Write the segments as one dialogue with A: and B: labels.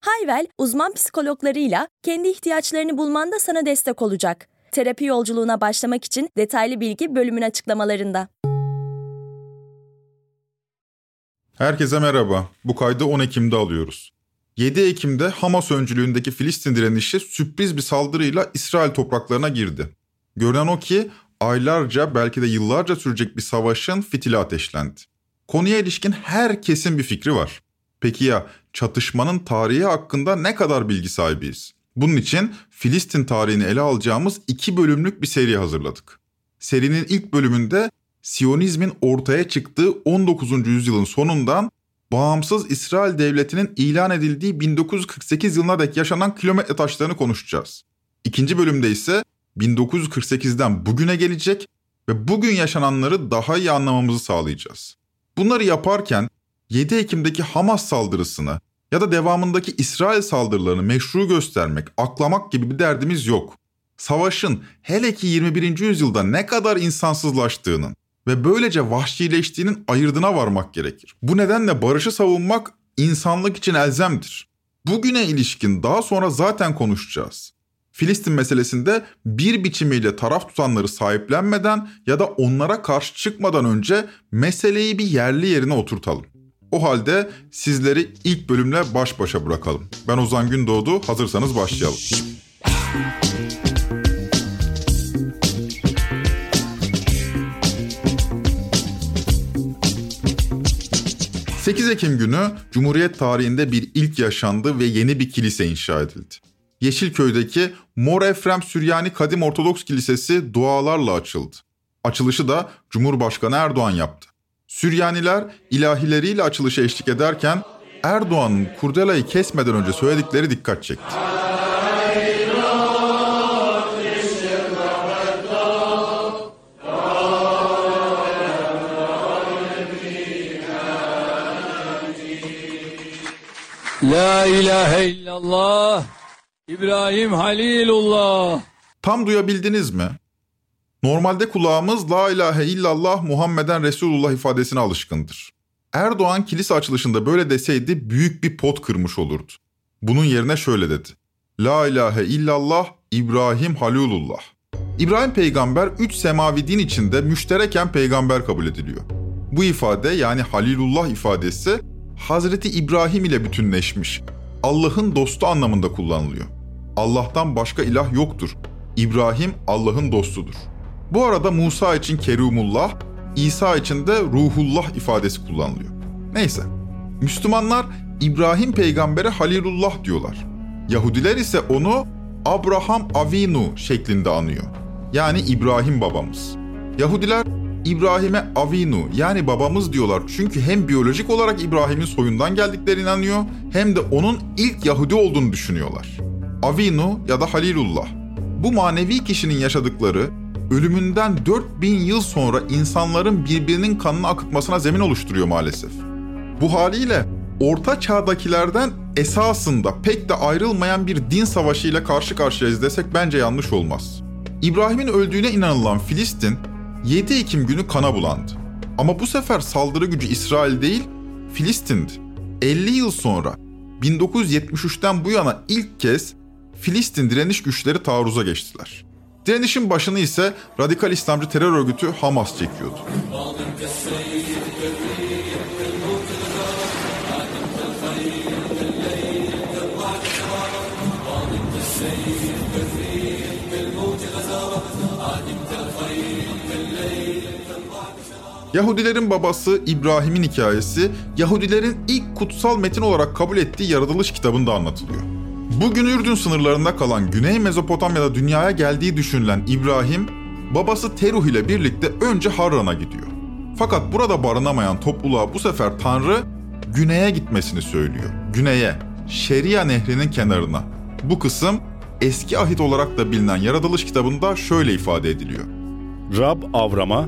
A: Hayvel, uzman psikologlarıyla kendi ihtiyaçlarını bulmanda sana destek olacak. Terapi yolculuğuna başlamak için detaylı bilgi bölümün açıklamalarında.
B: Herkese merhaba. Bu kaydı 10 Ekim'de alıyoruz. 7 Ekim'de Hamas öncülüğündeki Filistin direnişi sürpriz bir saldırıyla İsrail topraklarına girdi. Görünen o ki aylarca belki de yıllarca sürecek bir savaşın fitili ateşlendi. Konuya ilişkin herkesin bir fikri var. Peki ya çatışmanın tarihi hakkında ne kadar bilgi sahibiyiz? Bunun için Filistin tarihini ele alacağımız iki bölümlük bir seri hazırladık. Serinin ilk bölümünde Siyonizmin ortaya çıktığı 19. yüzyılın sonundan bağımsız İsrail devletinin ilan edildiği 1948 yılına dek yaşanan kilometre taşlarını konuşacağız. İkinci bölümde ise 1948'den bugüne gelecek ve bugün yaşananları daha iyi anlamamızı sağlayacağız. Bunları yaparken 7 Ekim'deki Hamas saldırısını ya da devamındaki İsrail saldırılarını meşru göstermek, aklamak gibi bir derdimiz yok. Savaşın hele ki 21. yüzyılda ne kadar insansızlaştığının ve böylece vahşileştiğinin ayırdına varmak gerekir. Bu nedenle barışı savunmak insanlık için elzemdir. Bugüne ilişkin daha sonra zaten konuşacağız. Filistin meselesinde bir biçimiyle taraf tutanları sahiplenmeden ya da onlara karşı çıkmadan önce meseleyi bir yerli yerine oturtalım. O halde sizleri ilk bölümle baş başa bırakalım. Ben Ozan Gündoğdu, hazırsanız başlayalım. 8 Ekim günü Cumhuriyet tarihinde bir ilk yaşandı ve yeni bir kilise inşa edildi. Yeşilköy'deki Mor Efrem Süryani Kadim Ortodoks Kilisesi dualarla açıldı. Açılışı da Cumhurbaşkanı Erdoğan yaptı. Süryaniler ilahileriyle açılışı eşlik ederken Erdoğan'ın kurdelayı kesmeden önce söyledikleri dikkat çekti.
C: La ilahe illallah İbrahim Halilullah.
B: Tam duyabildiniz mi? Normalde kulağımız La ilahe illallah Muhammeden Resulullah ifadesine alışkındır. Erdoğan kilise açılışında böyle deseydi büyük bir pot kırmış olurdu. Bunun yerine şöyle dedi. La ilahe illallah İbrahim Halilullah. İbrahim peygamber üç semavi din içinde müştereken peygamber kabul ediliyor. Bu ifade yani Halilullah ifadesi Hazreti İbrahim ile bütünleşmiş. Allah'ın dostu anlamında kullanılıyor. Allah'tan başka ilah yoktur. İbrahim Allah'ın dostudur. Bu arada Musa için Kerimullah, İsa için de Ruhullah ifadesi kullanılıyor. Neyse. Müslümanlar İbrahim peygambere Halilullah diyorlar. Yahudiler ise onu Abraham Avinu şeklinde anıyor. Yani İbrahim babamız. Yahudiler İbrahim'e Avinu yani babamız diyorlar çünkü hem biyolojik olarak İbrahim'in soyundan geldiklerine inanıyor hem de onun ilk Yahudi olduğunu düşünüyorlar. Avinu ya da Halilullah. Bu manevi kişinin yaşadıkları ölümünden 4000 yıl sonra insanların birbirinin kanını akıtmasına zemin oluşturuyor maalesef. Bu haliyle orta çağdakilerden esasında pek de ayrılmayan bir din savaşıyla karşı karşıyayız desek bence yanlış olmaz. İbrahim'in öldüğüne inanılan Filistin 7 Ekim günü kana bulandı. Ama bu sefer saldırı gücü İsrail değil, Filistin'di. 50 yıl sonra 1973'ten bu yana ilk kez Filistin direniş güçleri taarruza geçtiler. Direnişin başını ise radikal İslamcı terör örgütü Hamas çekiyordu. Yahudilerin babası İbrahim'in hikayesi Yahudilerin ilk kutsal metin olarak kabul ettiği yaratılış kitabında anlatılıyor. Bugün Ürdün sınırlarında kalan Güney Mezopotamya'da dünyaya geldiği düşünülen İbrahim, babası Teruh ile birlikte önce Harran'a gidiyor. Fakat burada barınamayan topluluğa bu sefer Tanrı güneye gitmesini söylüyor. Güneye, Şeria nehrinin kenarına. Bu kısım eski ahit olarak da bilinen yaratılış kitabında şöyle ifade ediliyor.
D: Rab Avram'a,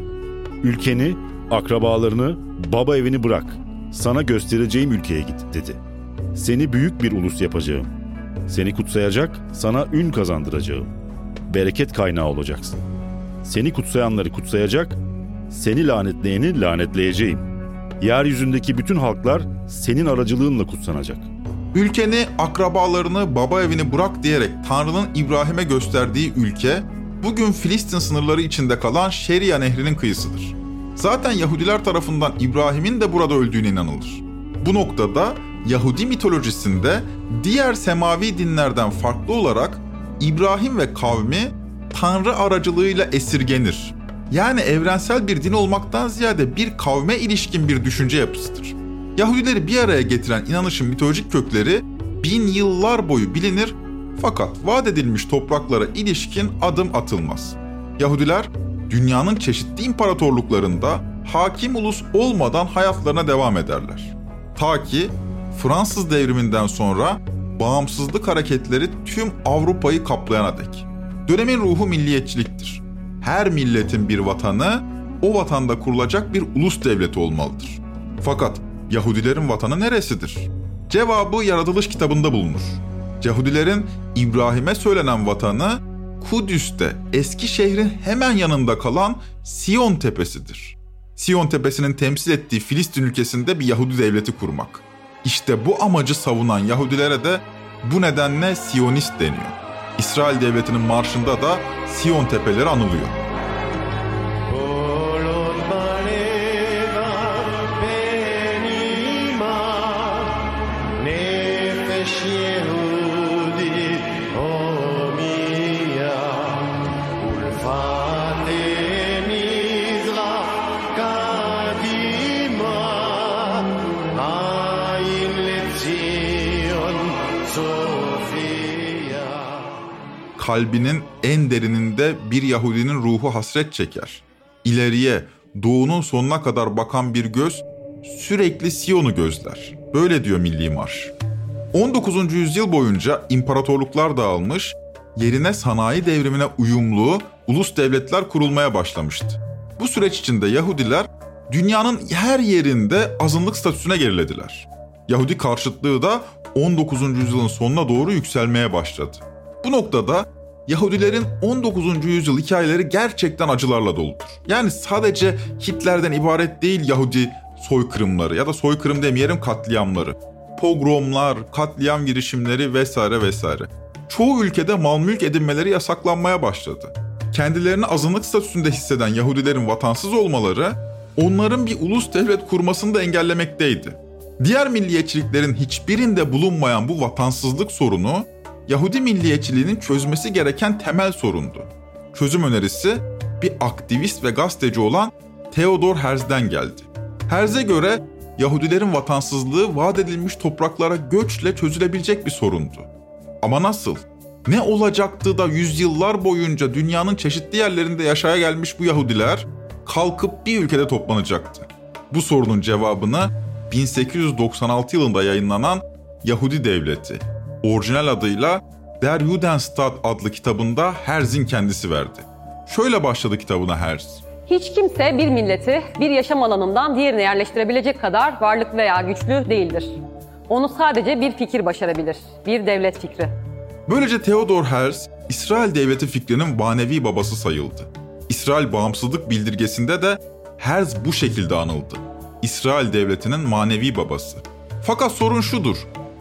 D: ülkeni, akrabalarını, baba evini bırak. Sana göstereceğim ülkeye git dedi. Seni büyük bir ulus yapacağım. Seni kutsayacak, sana ün kazandıracağım. Bereket kaynağı olacaksın. Seni kutsayanları kutsayacak, seni lanetleyeni lanetleyeceğim. Yeryüzündeki bütün halklar senin aracılığınla kutsanacak.
B: Ülkeni, akrabalarını, baba evini bırak diyerek Tanrı'nın İbrahim'e gösterdiği ülke, bugün Filistin sınırları içinde kalan Şeria Nehri'nin kıyısıdır. Zaten Yahudiler tarafından İbrahim'in de burada öldüğüne inanılır. Bu noktada Yahudi mitolojisinde diğer semavi dinlerden farklı olarak İbrahim ve kavmi Tanrı aracılığıyla esirgenir. Yani evrensel bir din olmaktan ziyade bir kavme ilişkin bir düşünce yapısıdır. Yahudileri bir araya getiren inanışın mitolojik kökleri bin yıllar boyu bilinir fakat vaat edilmiş topraklara ilişkin adım atılmaz. Yahudiler dünyanın çeşitli imparatorluklarında hakim ulus olmadan hayatlarına devam ederler. Ta ki Fransız devriminden sonra bağımsızlık hareketleri tüm Avrupa'yı kaplayana dek. Dönemin ruhu milliyetçiliktir. Her milletin bir vatanı, o vatanda kurulacak bir ulus devleti olmalıdır. Fakat Yahudilerin vatanı neresidir? Cevabı yaratılış kitabında bulunur. Yahudilerin İbrahim'e söylenen vatanı Kudüs'te eski şehrin hemen yanında kalan Sion Tepesi'dir. Sion Tepesi'nin temsil ettiği Filistin ülkesinde bir Yahudi devleti kurmak. İşte bu amacı savunan Yahudilere de bu nedenle Siyonist deniyor. İsrail devletinin marşında da Sion tepeleri anılıyor. Kalbinin en derininde bir Yahudinin ruhu hasret çeker. İleriye, doğunun sonuna kadar bakan bir göz sürekli Siyon'u gözler. Böyle diyor Milli Marş. 19. yüzyıl boyunca imparatorluklar dağılmış, yerine sanayi devrimine uyumlu ulus devletler kurulmaya başlamıştı. Bu süreç içinde Yahudiler dünyanın her yerinde azınlık statüsüne gerilediler. Yahudi karşıtlığı da 19. yüzyılın sonuna doğru yükselmeye başladı. Bu noktada Yahudilerin 19. yüzyıl hikayeleri gerçekten acılarla doludur. Yani sadece Hitler'den ibaret değil Yahudi soykırımları ya da soykırım demeyelim katliamları. Pogromlar, katliam girişimleri vesaire vesaire. Çoğu ülkede mal mülk edinmeleri yasaklanmaya başladı. Kendilerini azınlık statüsünde hisseden Yahudilerin vatansız olmaları onların bir ulus devlet kurmasını da engellemekteydi. Diğer milliyetçiliklerin hiçbirinde bulunmayan bu vatansızlık sorunu Yahudi milliyetçiliğinin çözmesi gereken temel sorundu. Çözüm önerisi bir aktivist ve gazeteci olan Theodor Herz'den geldi. Herz'e göre Yahudilerin vatansızlığı vaat edilmiş topraklara göçle çözülebilecek bir sorundu. Ama nasıl? Ne olacaktı da yüzyıllar boyunca dünyanın çeşitli yerlerinde yaşaya gelmiş bu Yahudiler kalkıp bir ülkede toplanacaktı? Bu sorunun cevabını 1896 yılında yayınlanan Yahudi Devleti orijinal adıyla Der Judenstaat adlı kitabında Herz'in kendisi verdi. Şöyle başladı kitabına Herz.
E: Hiç kimse bir milleti bir yaşam alanından diğerine yerleştirebilecek kadar varlık veya güçlü değildir. Onu sadece bir fikir başarabilir, bir devlet fikri.
B: Böylece Theodor Herz, İsrail devleti fikrinin manevi babası sayıldı. İsrail bağımsızlık bildirgesinde de Herz bu şekilde anıldı. İsrail devletinin manevi babası. Fakat sorun şudur.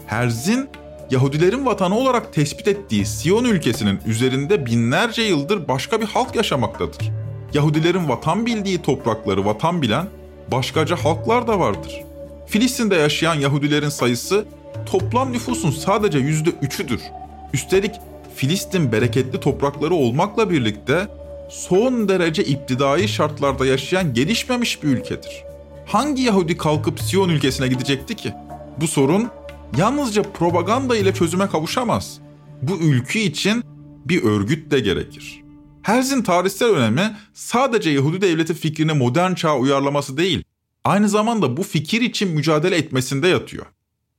B: Herz'in Yahudilerin vatanı olarak tespit ettiği Siyon ülkesinin üzerinde binlerce yıldır başka bir halk yaşamaktadır. Yahudilerin vatan bildiği toprakları vatan bilen başkaca halklar da vardır. Filistin'de yaşayan Yahudilerin sayısı toplam nüfusun sadece yüzde üçüdür. Üstelik Filistin bereketli toprakları olmakla birlikte son derece iptidai şartlarda yaşayan gelişmemiş bir ülkedir. Hangi Yahudi kalkıp Siyon ülkesine gidecekti ki? Bu sorun yalnızca propaganda ile çözüme kavuşamaz. Bu ülkü için bir örgüt de gerekir. Herz'in tarihsel önemi sadece Yahudi devleti fikrini modern çağa uyarlaması değil, aynı zamanda bu fikir için mücadele etmesinde yatıyor.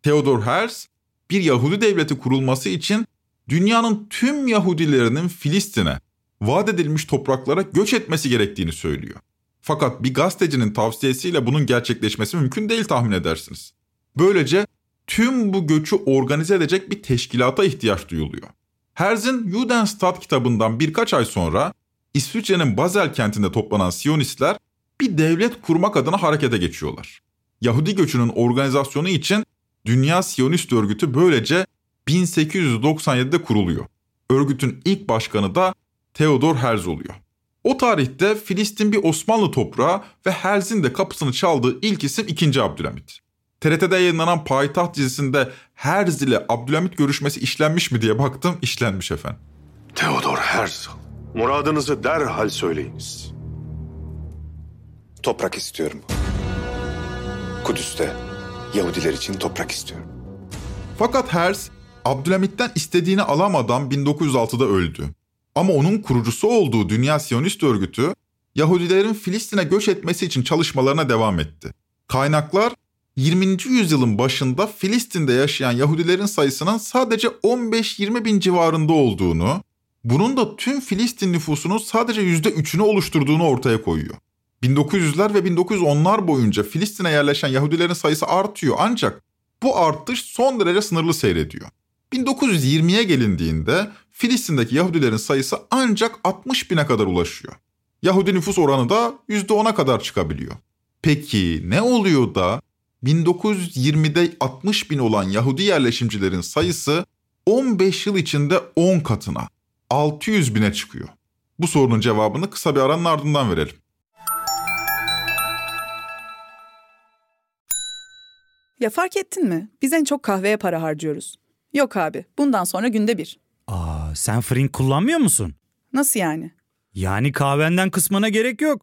B: Theodor Herz, bir Yahudi devleti kurulması için dünyanın tüm Yahudilerinin Filistin'e vaat edilmiş topraklara göç etmesi gerektiğini söylüyor. Fakat bir gazetecinin tavsiyesiyle bunun gerçekleşmesi mümkün değil tahmin edersiniz. Böylece tüm bu göçü organize edecek bir teşkilata ihtiyaç duyuluyor. Herz'in Judenstadt kitabından birkaç ay sonra İsviçre'nin Basel kentinde toplanan Siyonistler bir devlet kurmak adına harekete geçiyorlar. Yahudi göçünün organizasyonu için Dünya Siyonist Örgütü böylece 1897'de kuruluyor. Örgütün ilk başkanı da Theodor Herz oluyor. O tarihte Filistin bir Osmanlı toprağı ve Herz'in de kapısını çaldığı ilk isim 2. Abdülhamit. TRT'de yayınlanan Payitaht dizisinde Herz ile Abdülhamit görüşmesi işlenmiş mi diye baktım, işlenmiş efendim.
F: Theodor Herzl. Muradınızı derhal söyleyiniz.
G: Toprak istiyorum. Kudüs'te Yahudiler için toprak istiyorum.
B: Fakat Herz, Abdülhamit'ten istediğini alamadan 1906'da öldü. Ama onun kurucusu olduğu Dünya Siyonist Örgütü, Yahudilerin Filistin'e göç etmesi için çalışmalarına devam etti. Kaynaklar 20. yüzyılın başında Filistin'de yaşayan Yahudilerin sayısının sadece 15-20 bin civarında olduğunu, bunun da tüm Filistin nüfusunun sadece %3'ünü oluşturduğunu ortaya koyuyor. 1900'ler ve 1910'lar boyunca Filistin'e yerleşen Yahudilerin sayısı artıyor ancak bu artış son derece sınırlı seyrediyor. 1920'ye gelindiğinde Filistin'deki Yahudilerin sayısı ancak 60 bine kadar ulaşıyor. Yahudi nüfus oranı da %10'a kadar çıkabiliyor. Peki ne oluyor da 1920'de 60 bin olan Yahudi yerleşimcilerin sayısı 15 yıl içinde 10 katına 600 bine çıkıyor. Bu sorunun cevabını kısa bir aranın ardından verelim.
H: Ya fark ettin mi? Biz en çok kahveye para harcıyoruz. Yok abi, bundan sonra günde bir.
I: Aa, sen Frink kullanmıyor musun?
H: Nasıl yani?
I: Yani kahvenden kısmına gerek yok.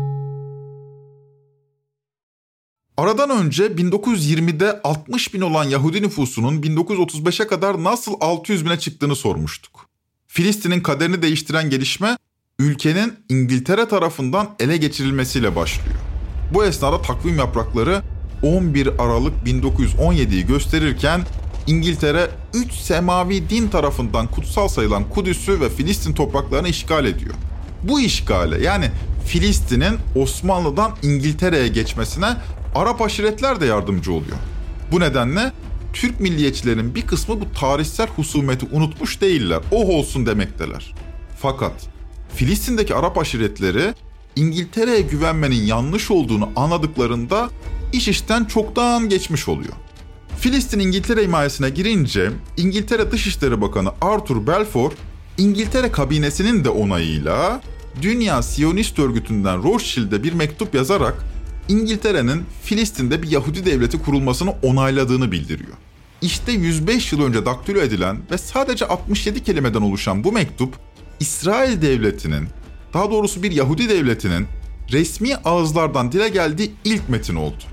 B: Aradan önce 1920'de 60 bin olan Yahudi nüfusunun 1935'e kadar nasıl 600 bine çıktığını sormuştuk. Filistin'in kaderini değiştiren gelişme ülkenin İngiltere tarafından ele geçirilmesiyle başlıyor. Bu esnada takvim yaprakları 11 Aralık 1917'yi gösterirken İngiltere 3 semavi din tarafından kutsal sayılan Kudüs'ü ve Filistin topraklarını işgal ediyor. Bu işgale yani Filistin'in Osmanlı'dan İngiltere'ye geçmesine Arap aşiretler de yardımcı oluyor. Bu nedenle Türk milliyetçilerin bir kısmı bu tarihsel husumeti unutmuş değiller. Oh olsun demekteler. Fakat Filistin'deki Arap aşiretleri İngiltere'ye güvenmenin yanlış olduğunu anladıklarında iş işten çoktan geçmiş oluyor. Filistin İngiltere himayesine girince İngiltere Dışişleri Bakanı Arthur Balfour İngiltere kabinesinin de onayıyla Dünya Siyonist Örgütü'nden Rothschild'e bir mektup yazarak İngiltere'nin Filistin'de bir Yahudi devleti kurulmasını onayladığını bildiriyor. İşte 105 yıl önce daktilo edilen ve sadece 67 kelimeden oluşan bu mektup İsrail devletinin, daha doğrusu bir Yahudi devletinin resmi ağızlardan dile geldiği ilk metin oldu.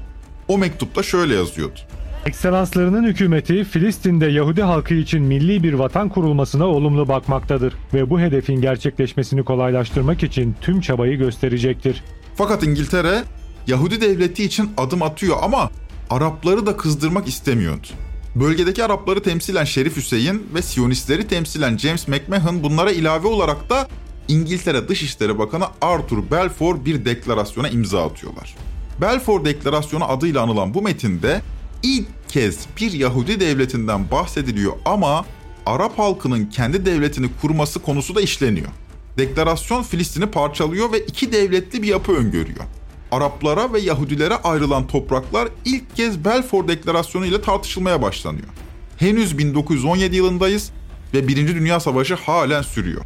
B: O mektupta şöyle yazıyordu.
J: Ekselanslarının hükümeti Filistin'de Yahudi halkı için milli bir vatan kurulmasına olumlu bakmaktadır ve bu hedefin gerçekleşmesini kolaylaştırmak için tüm çabayı gösterecektir.
B: Fakat İngiltere Yahudi devleti için adım atıyor ama Arapları da kızdırmak istemiyordu. Bölgedeki Arapları temsilen Şerif Hüseyin ve Siyonistleri temsilen James McMahon bunlara ilave olarak da İngiltere Dışişleri Bakanı Arthur Balfour bir deklarasyona imza atıyorlar. Balfour Deklarasyonu adıyla anılan bu metinde ilk kez bir Yahudi devletinden bahsediliyor ama Arap halkının kendi devletini kurması konusu da işleniyor. Deklarasyon Filistin'i parçalıyor ve iki devletli bir yapı öngörüyor. Araplara ve Yahudilere ayrılan topraklar ilk kez Balfour Deklarasyonu ile tartışılmaya başlanıyor. Henüz 1917 yılındayız ve Birinci Dünya Savaşı halen sürüyor.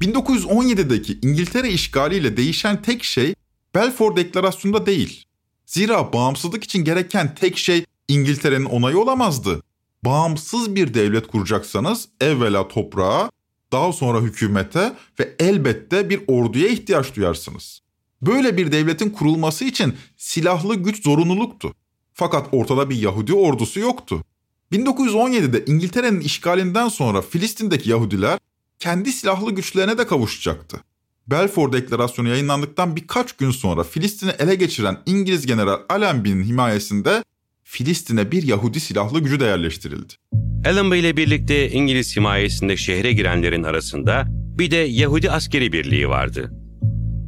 B: 1917'deki İngiltere işgaliyle değişen tek şey Balfour Deklarasyonu'nda değil. Zira bağımsızlık için gereken tek şey İngiltere'nin onayı olamazdı. Bağımsız bir devlet kuracaksanız evvela toprağa, daha sonra hükümete ve elbette bir orduya ihtiyaç duyarsınız. Böyle bir devletin kurulması için silahlı güç zorunluluktu. Fakat ortada bir Yahudi ordusu yoktu. 1917'de İngiltere'nin işgalinden sonra Filistin'deki Yahudiler kendi silahlı güçlerine de kavuşacaktı. Balfour Deklarasyonu yayınlandıktan birkaç gün sonra Filistin'i ele geçiren İngiliz General Allenby'nin himayesinde Filistin'e bir Yahudi silahlı gücü de yerleştirildi.
K: Allenby ile birlikte İngiliz himayesinde şehre girenlerin arasında bir de Yahudi askeri birliği vardı.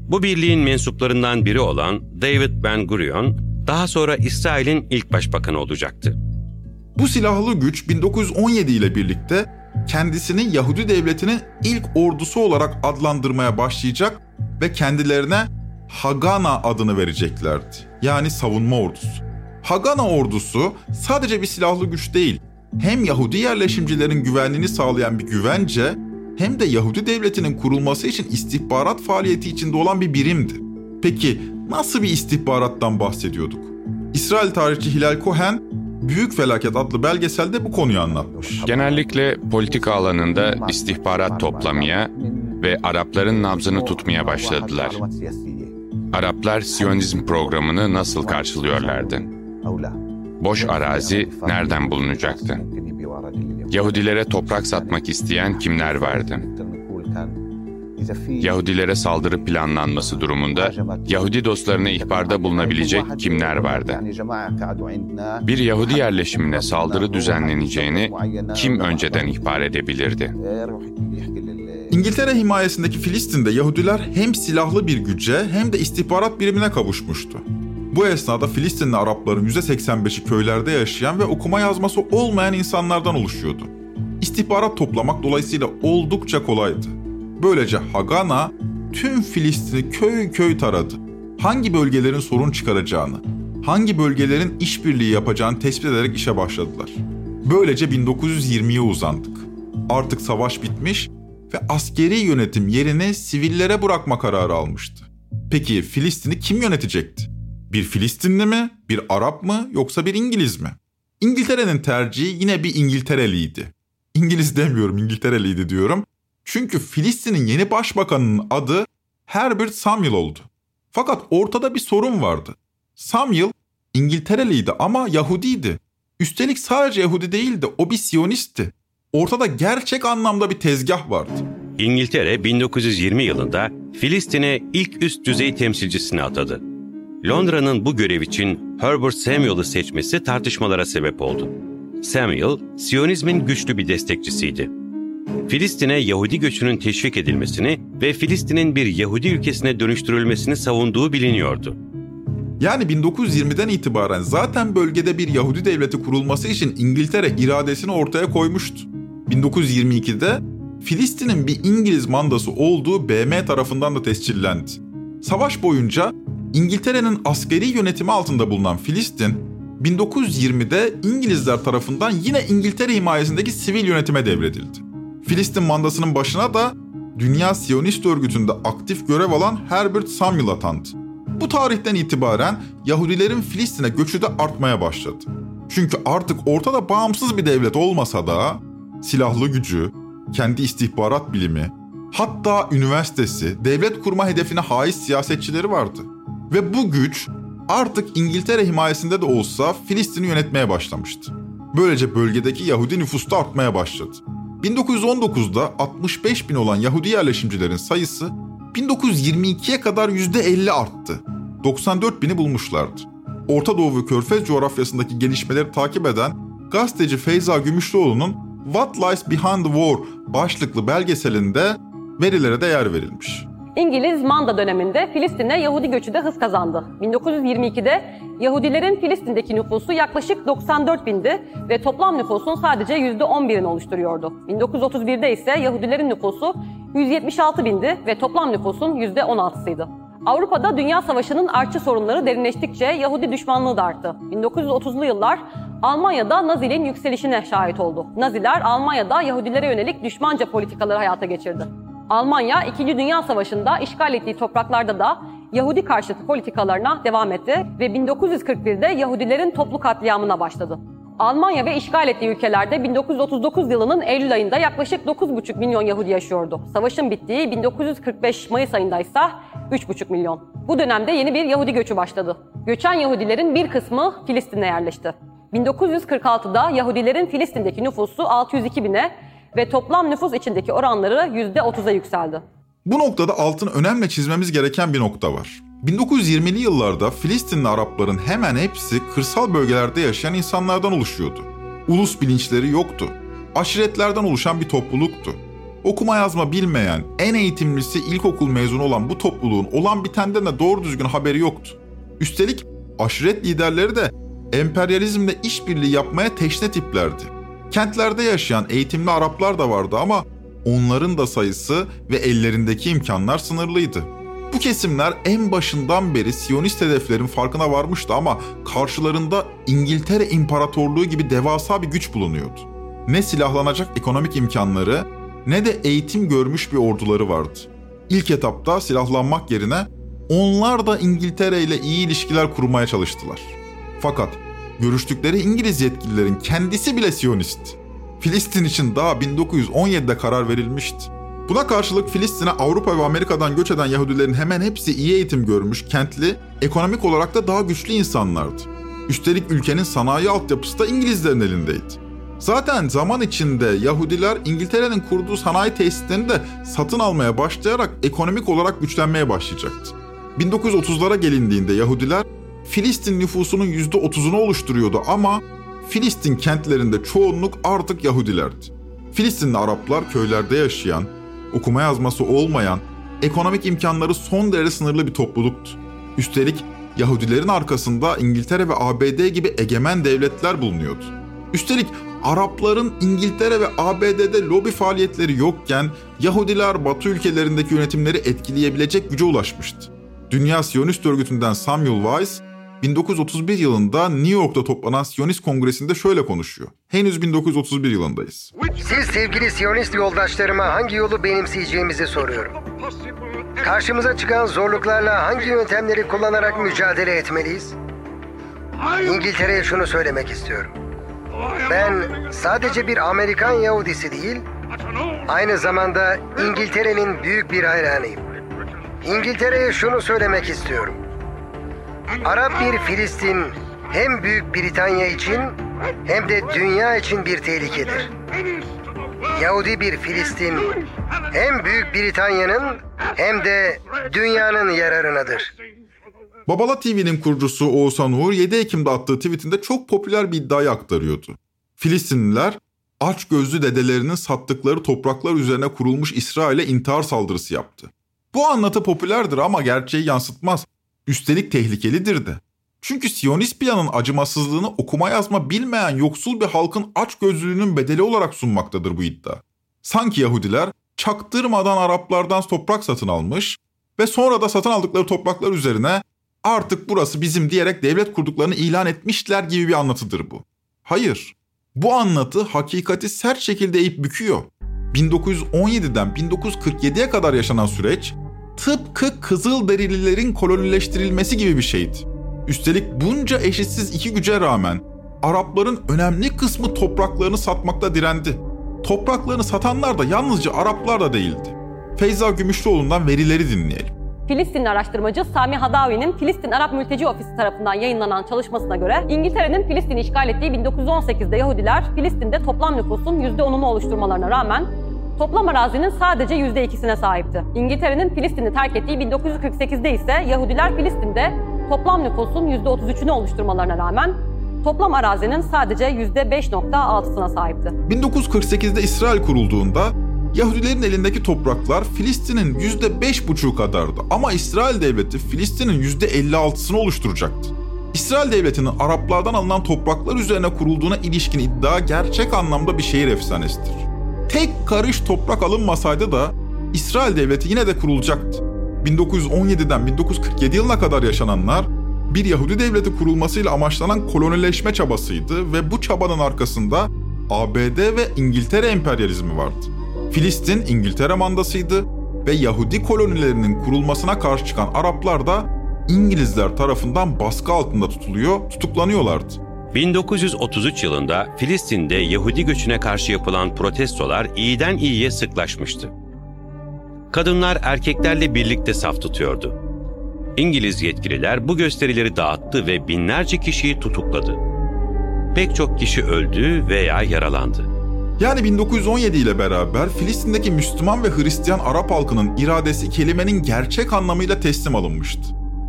K: Bu birliğin mensuplarından biri olan David Ben Gurion, daha sonra İsrail'in ilk başbakanı olacaktı.
B: Bu silahlı güç 1917 ile birlikte kendisini Yahudi devletinin ilk ordusu olarak adlandırmaya başlayacak ve kendilerine Hagana adını vereceklerdi. Yani savunma ordusu. Hagana ordusu sadece bir silahlı güç değil, hem Yahudi yerleşimcilerin güvenliğini sağlayan bir güvence hem de Yahudi devletinin kurulması için istihbarat faaliyeti içinde olan bir birimdi. Peki nasıl bir istihbarattan bahsediyorduk? İsrail tarihçi Hilal Cohen Büyük Felaket adlı belgeselde bu konuyu anlatmış.
L: Genellikle politika alanında istihbarat toplamaya ve Arapların nabzını tutmaya başladılar. Araplar Siyonizm programını nasıl karşılıyorlardı? Boş arazi nereden bulunacaktı? Yahudilere toprak satmak isteyen kimler vardı? Yahudilere saldırı planlanması durumunda Yahudi dostlarına ihbarda bulunabilecek kimler vardı? Bir Yahudi yerleşimine saldırı düzenleneceğini kim önceden ihbar edebilirdi?
B: İngiltere himayesindeki Filistin'de Yahudiler hem silahlı bir güce hem de istihbarat birimine kavuşmuştu. Bu esnada Filistinli Arapların %85'i köylerde yaşayan ve okuma yazması olmayan insanlardan oluşuyordu. İstihbarat toplamak dolayısıyla oldukça kolaydı. Böylece Hagana tüm Filistin'i köy köy taradı. Hangi bölgelerin sorun çıkaracağını, hangi bölgelerin işbirliği yapacağını tespit ederek işe başladılar. Böylece 1920'ye uzandık. Artık savaş bitmiş ve askeri yönetim yerini sivillere bırakma kararı almıştı. Peki Filistin'i kim yönetecekti? Bir Filistinli mi, bir Arap mı yoksa bir İngiliz mi? İngiltere'nin tercihi yine bir İngiltereliydi. İngiliz demiyorum, İngiltereliydi diyorum. Çünkü Filistin'in yeni başbakanının adı Herbert Samuel oldu. Fakat ortada bir sorun vardı. Samuel İngiltereliydi ama Yahudiydi. Üstelik sadece Yahudi değildi, o bir Siyonistti. Ortada gerçek anlamda bir tezgah vardı.
K: İngiltere 1920 yılında Filistin'e ilk üst düzey temsilcisini atadı. Londra'nın bu görev için Herbert Samuel'ı seçmesi tartışmalara sebep oldu. Samuel, Siyonizmin güçlü bir destekçisiydi. Filistin'e Yahudi göçünün teşvik edilmesini ve Filistin'in bir Yahudi ülkesine dönüştürülmesini savunduğu biliniyordu.
B: Yani 1920'den itibaren zaten bölgede bir Yahudi devleti kurulması için İngiltere iradesini ortaya koymuştu. 1922'de Filistin'in bir İngiliz mandası olduğu BM tarafından da tescillendi. Savaş boyunca İngiltere'nin askeri yönetimi altında bulunan Filistin, 1920'de İngilizler tarafından yine İngiltere himayesindeki sivil yönetime devredildi. Filistin mandasının başına da Dünya Siyonist Örgütü'nde aktif görev alan Herbert Samuel atandı. Bu tarihten itibaren Yahudilerin Filistin'e göçü de artmaya başladı. Çünkü artık ortada bağımsız bir devlet olmasa da silahlı gücü, kendi istihbarat bilimi, hatta üniversitesi, devlet kurma hedefine haiz siyasetçileri vardı. Ve bu güç artık İngiltere himayesinde de olsa Filistin'i yönetmeye başlamıştı. Böylece bölgedeki Yahudi nüfus da artmaya başladı. 1919'da 65 bin olan Yahudi yerleşimcilerin sayısı 1922'ye kadar %50 arttı. 94 bini bulmuşlardı. Orta Doğu ve Körfez coğrafyasındaki gelişmeleri takip eden gazeteci Feyza Gümüşlüoğlu'nun What Lies Behind the War başlıklı belgeselinde verilere de yer verilmiş.
E: İngiliz Manda döneminde Filistin'e Yahudi göçü de hız kazandı. 1922'de Yahudilerin Filistin'deki nüfusu yaklaşık 94 bindi ve toplam nüfusun sadece %11'ini oluşturuyordu. 1931'de ise Yahudilerin nüfusu 176 bindi ve toplam nüfusun %16'sıydı. Avrupa'da Dünya Savaşı'nın artçı sorunları derinleştikçe Yahudi düşmanlığı da arttı. 1930'lu yıllar Almanya'da Naziliğin yükselişine şahit oldu. Naziler Almanya'da Yahudilere yönelik düşmanca politikaları hayata geçirdi. Almanya 2. Dünya Savaşı'nda işgal ettiği topraklarda da Yahudi karşıtı politikalarına devam etti ve 1941'de Yahudilerin toplu katliamına başladı. Almanya ve işgal ettiği ülkelerde 1939 yılının Eylül ayında yaklaşık 9,5 milyon Yahudi yaşıyordu. Savaşın bittiği 1945 Mayıs ayında ise 3,5 milyon. Bu dönemde yeni bir Yahudi göçü başladı. Göçen Yahudilerin bir kısmı Filistin'e yerleşti. 1946'da Yahudilerin Filistin'deki nüfusu 602 bine ve toplam nüfus içindeki oranları %30'a yükseldi.
B: Bu noktada altın önemli çizmemiz gereken bir nokta var. 1920'li yıllarda Filistinli Arapların hemen hepsi kırsal bölgelerde yaşayan insanlardan oluşuyordu. Ulus bilinçleri yoktu. Aşiretlerden oluşan bir topluluktu. Okuma yazma bilmeyen, en eğitimlisi ilkokul mezunu olan bu topluluğun olan bitenden de doğru düzgün haberi yoktu. Üstelik aşiret liderleri de emperyalizmle işbirliği yapmaya teşne tiplerdi. Kentlerde yaşayan eğitimli Araplar da vardı ama onların da sayısı ve ellerindeki imkanlar sınırlıydı. Bu kesimler en başından beri Siyonist hedeflerin farkına varmıştı ama karşılarında İngiltere İmparatorluğu gibi devasa bir güç bulunuyordu. Ne silahlanacak ekonomik imkanları ne de eğitim görmüş bir orduları vardı. İlk etapta silahlanmak yerine onlar da İngiltere ile iyi ilişkiler kurmaya çalıştılar. Fakat görüştükleri İngiliz yetkililerin kendisi bile Siyonist. Filistin için daha 1917'de karar verilmişti. Buna karşılık Filistin'e Avrupa ve Amerika'dan göç eden Yahudilerin hemen hepsi iyi eğitim görmüş, kentli, ekonomik olarak da daha güçlü insanlardı. Üstelik ülkenin sanayi altyapısı da İngilizlerin elindeydi. Zaten zaman içinde Yahudiler İngiltere'nin kurduğu sanayi tesislerini de satın almaya başlayarak ekonomik olarak güçlenmeye başlayacaktı. 1930'lara gelindiğinde Yahudiler Filistin nüfusunun %30'unu oluşturuyordu ama Filistin kentlerinde çoğunluk artık Yahudilerdi. Filistinli Araplar köylerde yaşayan, okuma yazması olmayan, ekonomik imkanları son derece sınırlı bir topluluktu. Üstelik Yahudilerin arkasında İngiltere ve ABD gibi egemen devletler bulunuyordu. Üstelik Arapların İngiltere ve ABD'de lobi faaliyetleri yokken Yahudiler Batı ülkelerindeki yönetimleri etkileyebilecek güce ulaşmıştı. Dünya Siyonist Örgütü'nden Samuel Weiss, 1931 yılında New York'ta toplanan Siyonist Kongresi'nde şöyle konuşuyor. Henüz 1931 yılındayız.
M: Siz sevgili Siyonist yoldaşlarıma hangi yolu benimseyeceğimizi soruyorum. Karşımıza çıkan zorluklarla hangi yöntemleri kullanarak mücadele etmeliyiz? İngiltere'ye şunu söylemek istiyorum. Ben sadece bir Amerikan Yahudisi değil, aynı zamanda İngiltere'nin büyük bir hayranıyım. İngiltere'ye şunu söylemek istiyorum. Arap bir Filistin hem Büyük Britanya için hem de dünya için bir tehlikedir. Yahudi bir Filistin hem Büyük Britanya'nın hem de dünyanın yararınadır.
B: Babala TV'nin kurucusu Oğuzhan Uğur 7 Ekim'de attığı tweetinde çok popüler bir iddiayı aktarıyordu. Filistinliler aç gözlü dedelerinin sattıkları topraklar üzerine kurulmuş İsrail'e intihar saldırısı yaptı. Bu anlatı popülerdir ama gerçeği yansıtmaz. Üstelik tehlikelidir de. Çünkü Siyonist planın acımasızlığını okuma yazma bilmeyen yoksul bir halkın aç gözlülüğünün bedeli olarak sunmaktadır bu iddia. Sanki Yahudiler çaktırmadan Araplardan toprak satın almış ve sonra da satın aldıkları topraklar üzerine artık burası bizim diyerek devlet kurduklarını ilan etmişler gibi bir anlatıdır bu. Hayır. Bu anlatı hakikati sert şekilde eğip büküyor. 1917'den 1947'ye kadar yaşanan süreç tıpkı Kızılderililerin kolonileştirilmesi gibi bir şeydi. Üstelik bunca eşitsiz iki güce rağmen Arapların önemli kısmı topraklarını satmakta direndi. Topraklarını satanlar da yalnızca Araplar da değildi. Feyza Gümüşlüoğlu'ndan verileri dinleyelim.
E: Filistinli araştırmacı Sami Hadavi'nin Filistin Arap Mülteci Ofisi tarafından yayınlanan çalışmasına göre İngiltere'nin Filistin'i işgal ettiği 1918'de Yahudiler Filistin'de toplam nüfusun %10'unu oluşturmalarına rağmen toplam arazinin sadece %2'sine sahipti. İngiltere'nin Filistin'i terk ettiği 1948'de ise Yahudiler Filistin'de toplam nüfusun %33'ünü oluşturmalarına rağmen toplam arazinin sadece %5.6'sına sahipti.
B: 1948'de İsrail kurulduğunda Yahudilerin elindeki topraklar Filistin'in %5,5'u kadardı ama İsrail devleti Filistin'in %56'sını oluşturacaktı. İsrail devletinin Araplardan alınan topraklar üzerine kurulduğuna ilişkin iddia gerçek anlamda bir şehir efsanesidir. Tek karış toprak alınmasaydı da İsrail devleti yine de kurulacaktı. 1917'den 1947 yılına kadar yaşananlar bir Yahudi devleti kurulmasıyla amaçlanan kolonileşme çabasıydı ve bu çabanın arkasında ABD ve İngiltere emperyalizmi vardı. Filistin İngiltere mandasıydı ve Yahudi kolonilerinin kurulmasına karşı çıkan Araplar da İngilizler tarafından baskı altında tutuluyor, tutuklanıyorlardı.
K: 1933 yılında Filistin'de Yahudi göçüne karşı yapılan protestolar iyiden iyiye sıklaşmıştı. Kadınlar erkeklerle birlikte saf tutuyordu. İngiliz yetkililer bu gösterileri dağıttı ve binlerce kişiyi tutukladı. Pek çok kişi öldü veya yaralandı.
B: Yani 1917 ile beraber Filistin'deki Müslüman ve Hristiyan Arap halkının iradesi kelimenin gerçek anlamıyla teslim alınmıştı.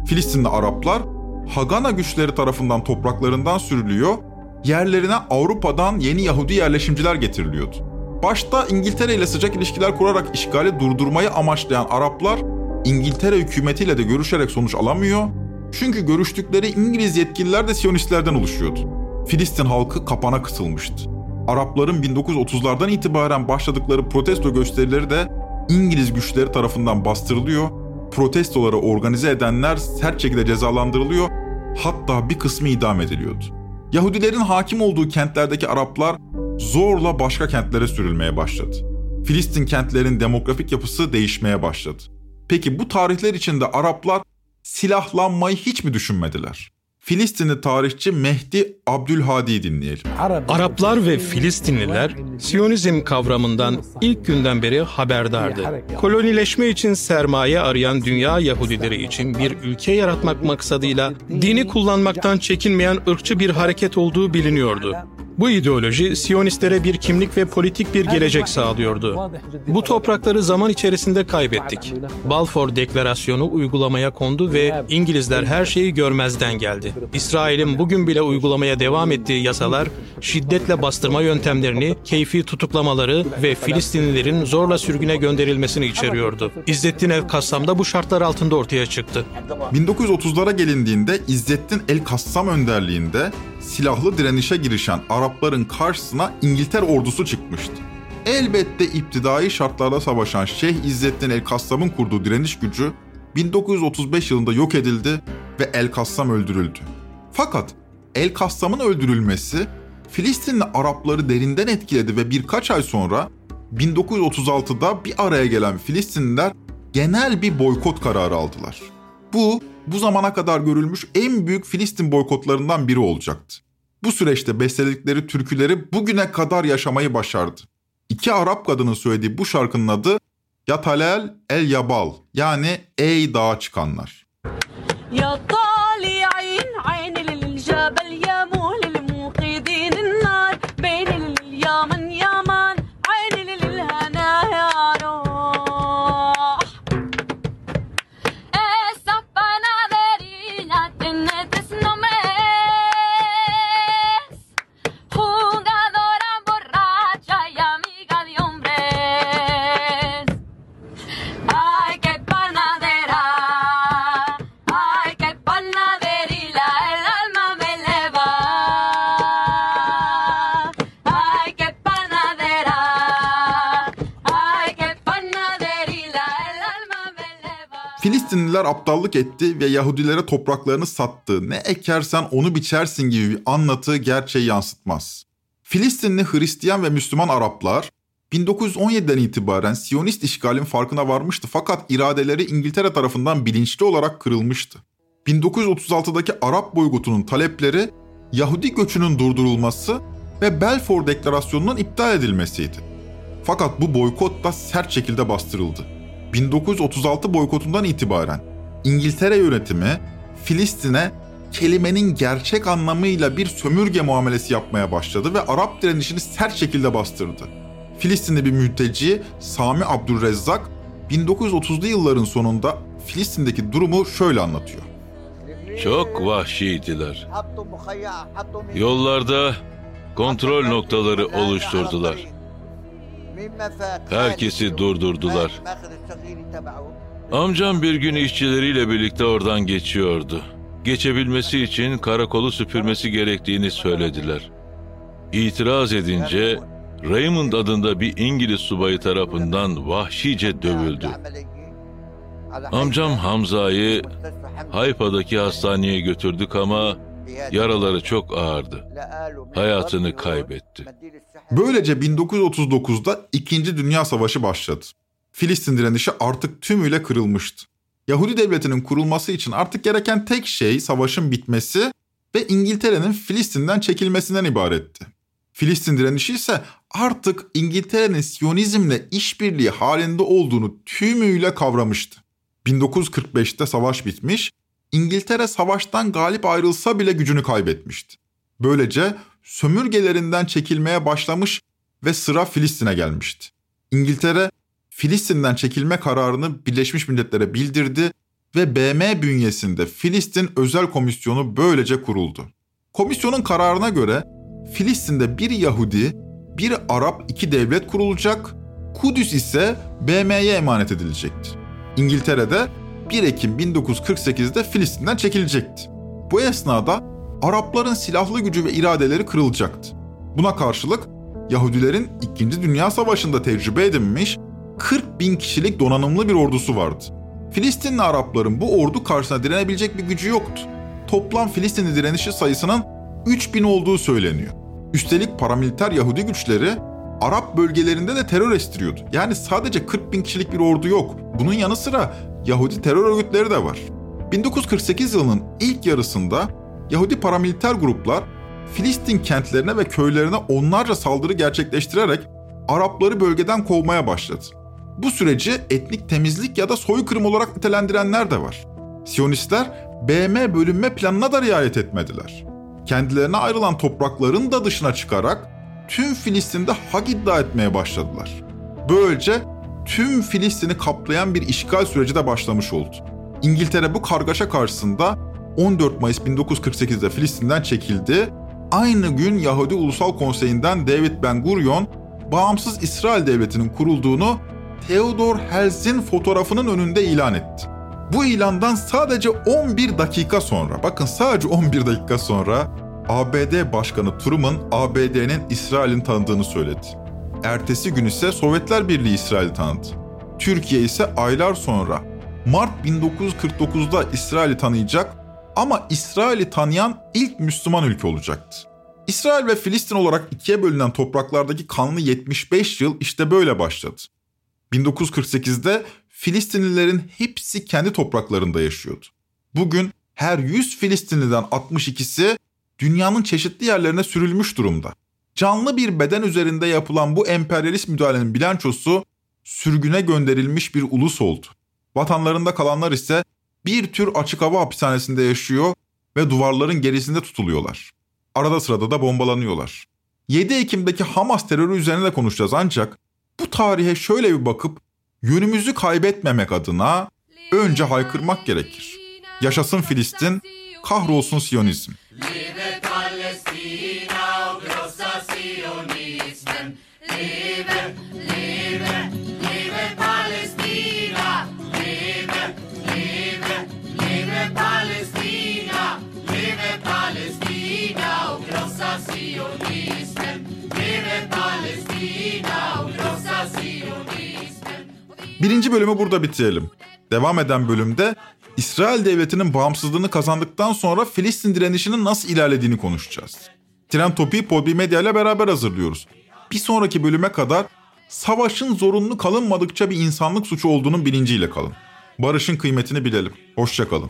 B: Filistinli Araplar Hagana güçleri tarafından topraklarından sürülüyor, yerlerine Avrupa'dan yeni Yahudi yerleşimciler getiriliyordu. Başta İngiltere ile sıcak ilişkiler kurarak işgali durdurmayı amaçlayan Araplar İngiltere hükümetiyle de görüşerek sonuç alamıyor. Çünkü görüştükleri İngiliz yetkililer de Siyonistlerden oluşuyordu. Filistin halkı kapana kısılmıştı. Arapların 1930'lardan itibaren başladıkları protesto gösterileri de İngiliz güçleri tarafından bastırılıyor. Protestoları organize edenler sert şekilde cezalandırılıyor. Hatta bir kısmı idam ediliyordu. Yahudilerin hakim olduğu kentlerdeki Araplar zorla başka kentlere sürülmeye başladı. Filistin kentlerin demografik yapısı değişmeye başladı. Peki bu tarihler içinde Araplar silahlanmayı hiç mi düşünmediler? Filistinli tarihçi Mehdi Abdülhadi'yi dinleyelim.
N: Araplar ve Filistinliler Siyonizm kavramından ilk günden beri haberdardı. Kolonileşme için sermaye arayan dünya Yahudileri için bir ülke yaratmak maksadıyla dini kullanmaktan çekinmeyen ırkçı bir hareket olduğu biliniyordu. Bu ideoloji Siyonistlere bir kimlik ve politik bir gelecek sağlıyordu. Bu toprakları zaman içerisinde kaybettik. Balfour Deklarasyonu uygulamaya kondu ve İngilizler her şeyi görmezden geldi. İsrail'in bugün bile uygulamaya devam ettiği yasalar şiddetle bastırma yöntemlerini, keyfi tutuklamaları ve Filistinlilerin zorla sürgüne gönderilmesini içeriyordu. İzzettin el-Kassam da bu şartlar altında ortaya çıktı.
B: 1930'lara gelindiğinde İzzettin el-Kassam önderliğinde silahlı direnişe girişen Arapların karşısına İngiltere ordusu çıkmıştı. Elbette iptidai şartlarda savaşan Şeyh İzzettin El-Kassam'ın kurduğu direniş gücü 1935 yılında yok edildi ve El-Kassam öldürüldü. Fakat El-Kassam'ın öldürülmesi Filistinli Arapları derinden etkiledi ve birkaç ay sonra 1936'da bir araya gelen Filistinliler genel bir boykot kararı aldılar. Bu, bu zamana kadar görülmüş en büyük Filistin boykotlarından biri olacaktı. Bu süreçte besledikleri türküleri bugüne kadar yaşamayı başardı. İki Arap kadının söylediği bu şarkının adı Yatalel El Yabal yani Ey Dağa Çıkanlar.
O: Yatali ayn aynel
B: Filistinliler aptallık etti ve Yahudilere topraklarını sattı. Ne ekersen onu biçersin gibi bir anlatı gerçeği yansıtmaz. Filistinli Hristiyan ve Müslüman Araplar 1917'den itibaren Siyonist işgalin farkına varmıştı fakat iradeleri İngiltere tarafından bilinçli olarak kırılmıştı. 1936'daki Arap boygotunun talepleri Yahudi göçünün durdurulması ve Balfour Deklarasyonu'nun iptal edilmesiydi. Fakat bu boykot da sert şekilde bastırıldı. 1936 boykotundan itibaren İngiltere yönetimi Filistin'e kelimenin gerçek anlamıyla bir sömürge muamelesi yapmaya başladı ve Arap direnişini sert şekilde bastırdı. Filistinli bir mülteci Sami Abdülrezzak 1930'lu yılların sonunda Filistin'deki durumu şöyle anlatıyor.
P: Çok vahşiydiler. Yollarda kontrol noktaları oluşturdular. Herkesi durdurdular. Amcam bir gün işçileriyle birlikte oradan geçiyordu. Geçebilmesi için karakolu süpürmesi gerektiğini söylediler. İtiraz edince Raymond adında bir İngiliz subayı tarafından vahşice dövüldü. Amcam Hamza'yı Hayfa'daki hastaneye götürdük ama yaraları çok ağırdı. Hayatını kaybetti.
B: Böylece 1939'da İkinci Dünya Savaşı başladı. Filistin direnişi artık tümüyle kırılmıştı. Yahudi devletinin kurulması için artık gereken tek şey savaşın bitmesi ve İngiltere'nin Filistin'den çekilmesinden ibaretti. Filistin direnişi ise artık İngiltere'nin Siyonizmle işbirliği halinde olduğunu tümüyle kavramıştı. 1945'te savaş bitmiş, İngiltere savaştan galip ayrılsa bile gücünü kaybetmişti. Böylece sömürgelerinden çekilmeye başlamış ve sıra Filistin'e gelmişti. İngiltere Filistin'den çekilme kararını Birleşmiş Milletler'e bildirdi ve BM bünyesinde Filistin Özel Komisyonu böylece kuruldu. Komisyonun kararına göre Filistin'de bir Yahudi, bir Arap iki devlet kurulacak, Kudüs ise BM'ye emanet edilecekti. İngiltere'de 1 Ekim 1948'de Filistin'den çekilecekti. Bu esnada Arapların silahlı gücü ve iradeleri kırılacaktı. Buna karşılık Yahudilerin 2. Dünya Savaşı'nda tecrübe edinmiş 40 bin kişilik donanımlı bir ordusu vardı. Filistinli Arapların bu ordu karşısına direnebilecek bir gücü yoktu. Toplam Filistinli direnişi sayısının 3 bin olduğu söyleniyor. Üstelik paramiliter Yahudi güçleri Arap bölgelerinde de terör estiriyordu. Yani sadece 40 bin kişilik bir ordu yok. Bunun yanı sıra Yahudi terör örgütleri de var. 1948 yılının ilk yarısında Yahudi paramiliter gruplar Filistin kentlerine ve köylerine onlarca saldırı gerçekleştirerek Arapları bölgeden kovmaya başladı. Bu süreci etnik temizlik ya da soykırım olarak nitelendirenler de var. Siyonistler BM bölünme planına da riayet etmediler. Kendilerine ayrılan toprakların da dışına çıkarak tüm Filistin'de hak iddia etmeye başladılar. Böylece tüm Filistin'i kaplayan bir işgal süreci de başlamış oldu. İngiltere bu kargaşa karşısında 14 Mayıs 1948'de Filistin'den çekildi. Aynı gün Yahudi Ulusal Konseyi'nden David Ben Gurion, bağımsız İsrail Devleti'nin kurulduğunu Theodor Herzl'in fotoğrafının önünde ilan etti. Bu ilandan sadece 11 dakika sonra, bakın sadece 11 dakika sonra ABD Başkanı Truman ABD'nin İsrail'in tanıdığını söyledi. Ertesi gün ise Sovyetler Birliği İsrail'i tanıdı. Türkiye ise aylar sonra Mart 1949'da İsrail'i tanıyacak ama İsrail'i tanıyan ilk Müslüman ülke olacaktı. İsrail ve Filistin olarak ikiye bölünen topraklardaki kanlı 75 yıl işte böyle başladı. 1948'de Filistinlilerin hepsi kendi topraklarında yaşıyordu. Bugün her 100 Filistinliden 62'si dünyanın çeşitli yerlerine sürülmüş durumda. Canlı bir beden üzerinde yapılan bu emperyalist müdahalenin bilançosu sürgüne gönderilmiş bir ulus oldu. Vatanlarında kalanlar ise bir tür açık hava hapishanesinde yaşıyor ve duvarların gerisinde tutuluyorlar. Arada sırada da bombalanıyorlar. 7 Ekim'deki Hamas terörü üzerine de konuşacağız ancak bu tarihe şöyle bir bakıp yönümüzü kaybetmemek adına önce haykırmak gerekir. Yaşasın Filistin, kahrolsun Siyonizm.
O: Liebe
B: Birinci bölümü burada bitirelim. Devam eden bölümde İsrail Devleti'nin bağımsızlığını kazandıktan sonra Filistin direnişinin nasıl ilerlediğini konuşacağız. Tren Topi'yi Podbi Medya ile beraber hazırlıyoruz. Bir sonraki bölüme kadar savaşın zorunlu kalınmadıkça bir insanlık suçu olduğunun bilinciyle kalın. Barışın kıymetini bilelim. Hoşçakalın.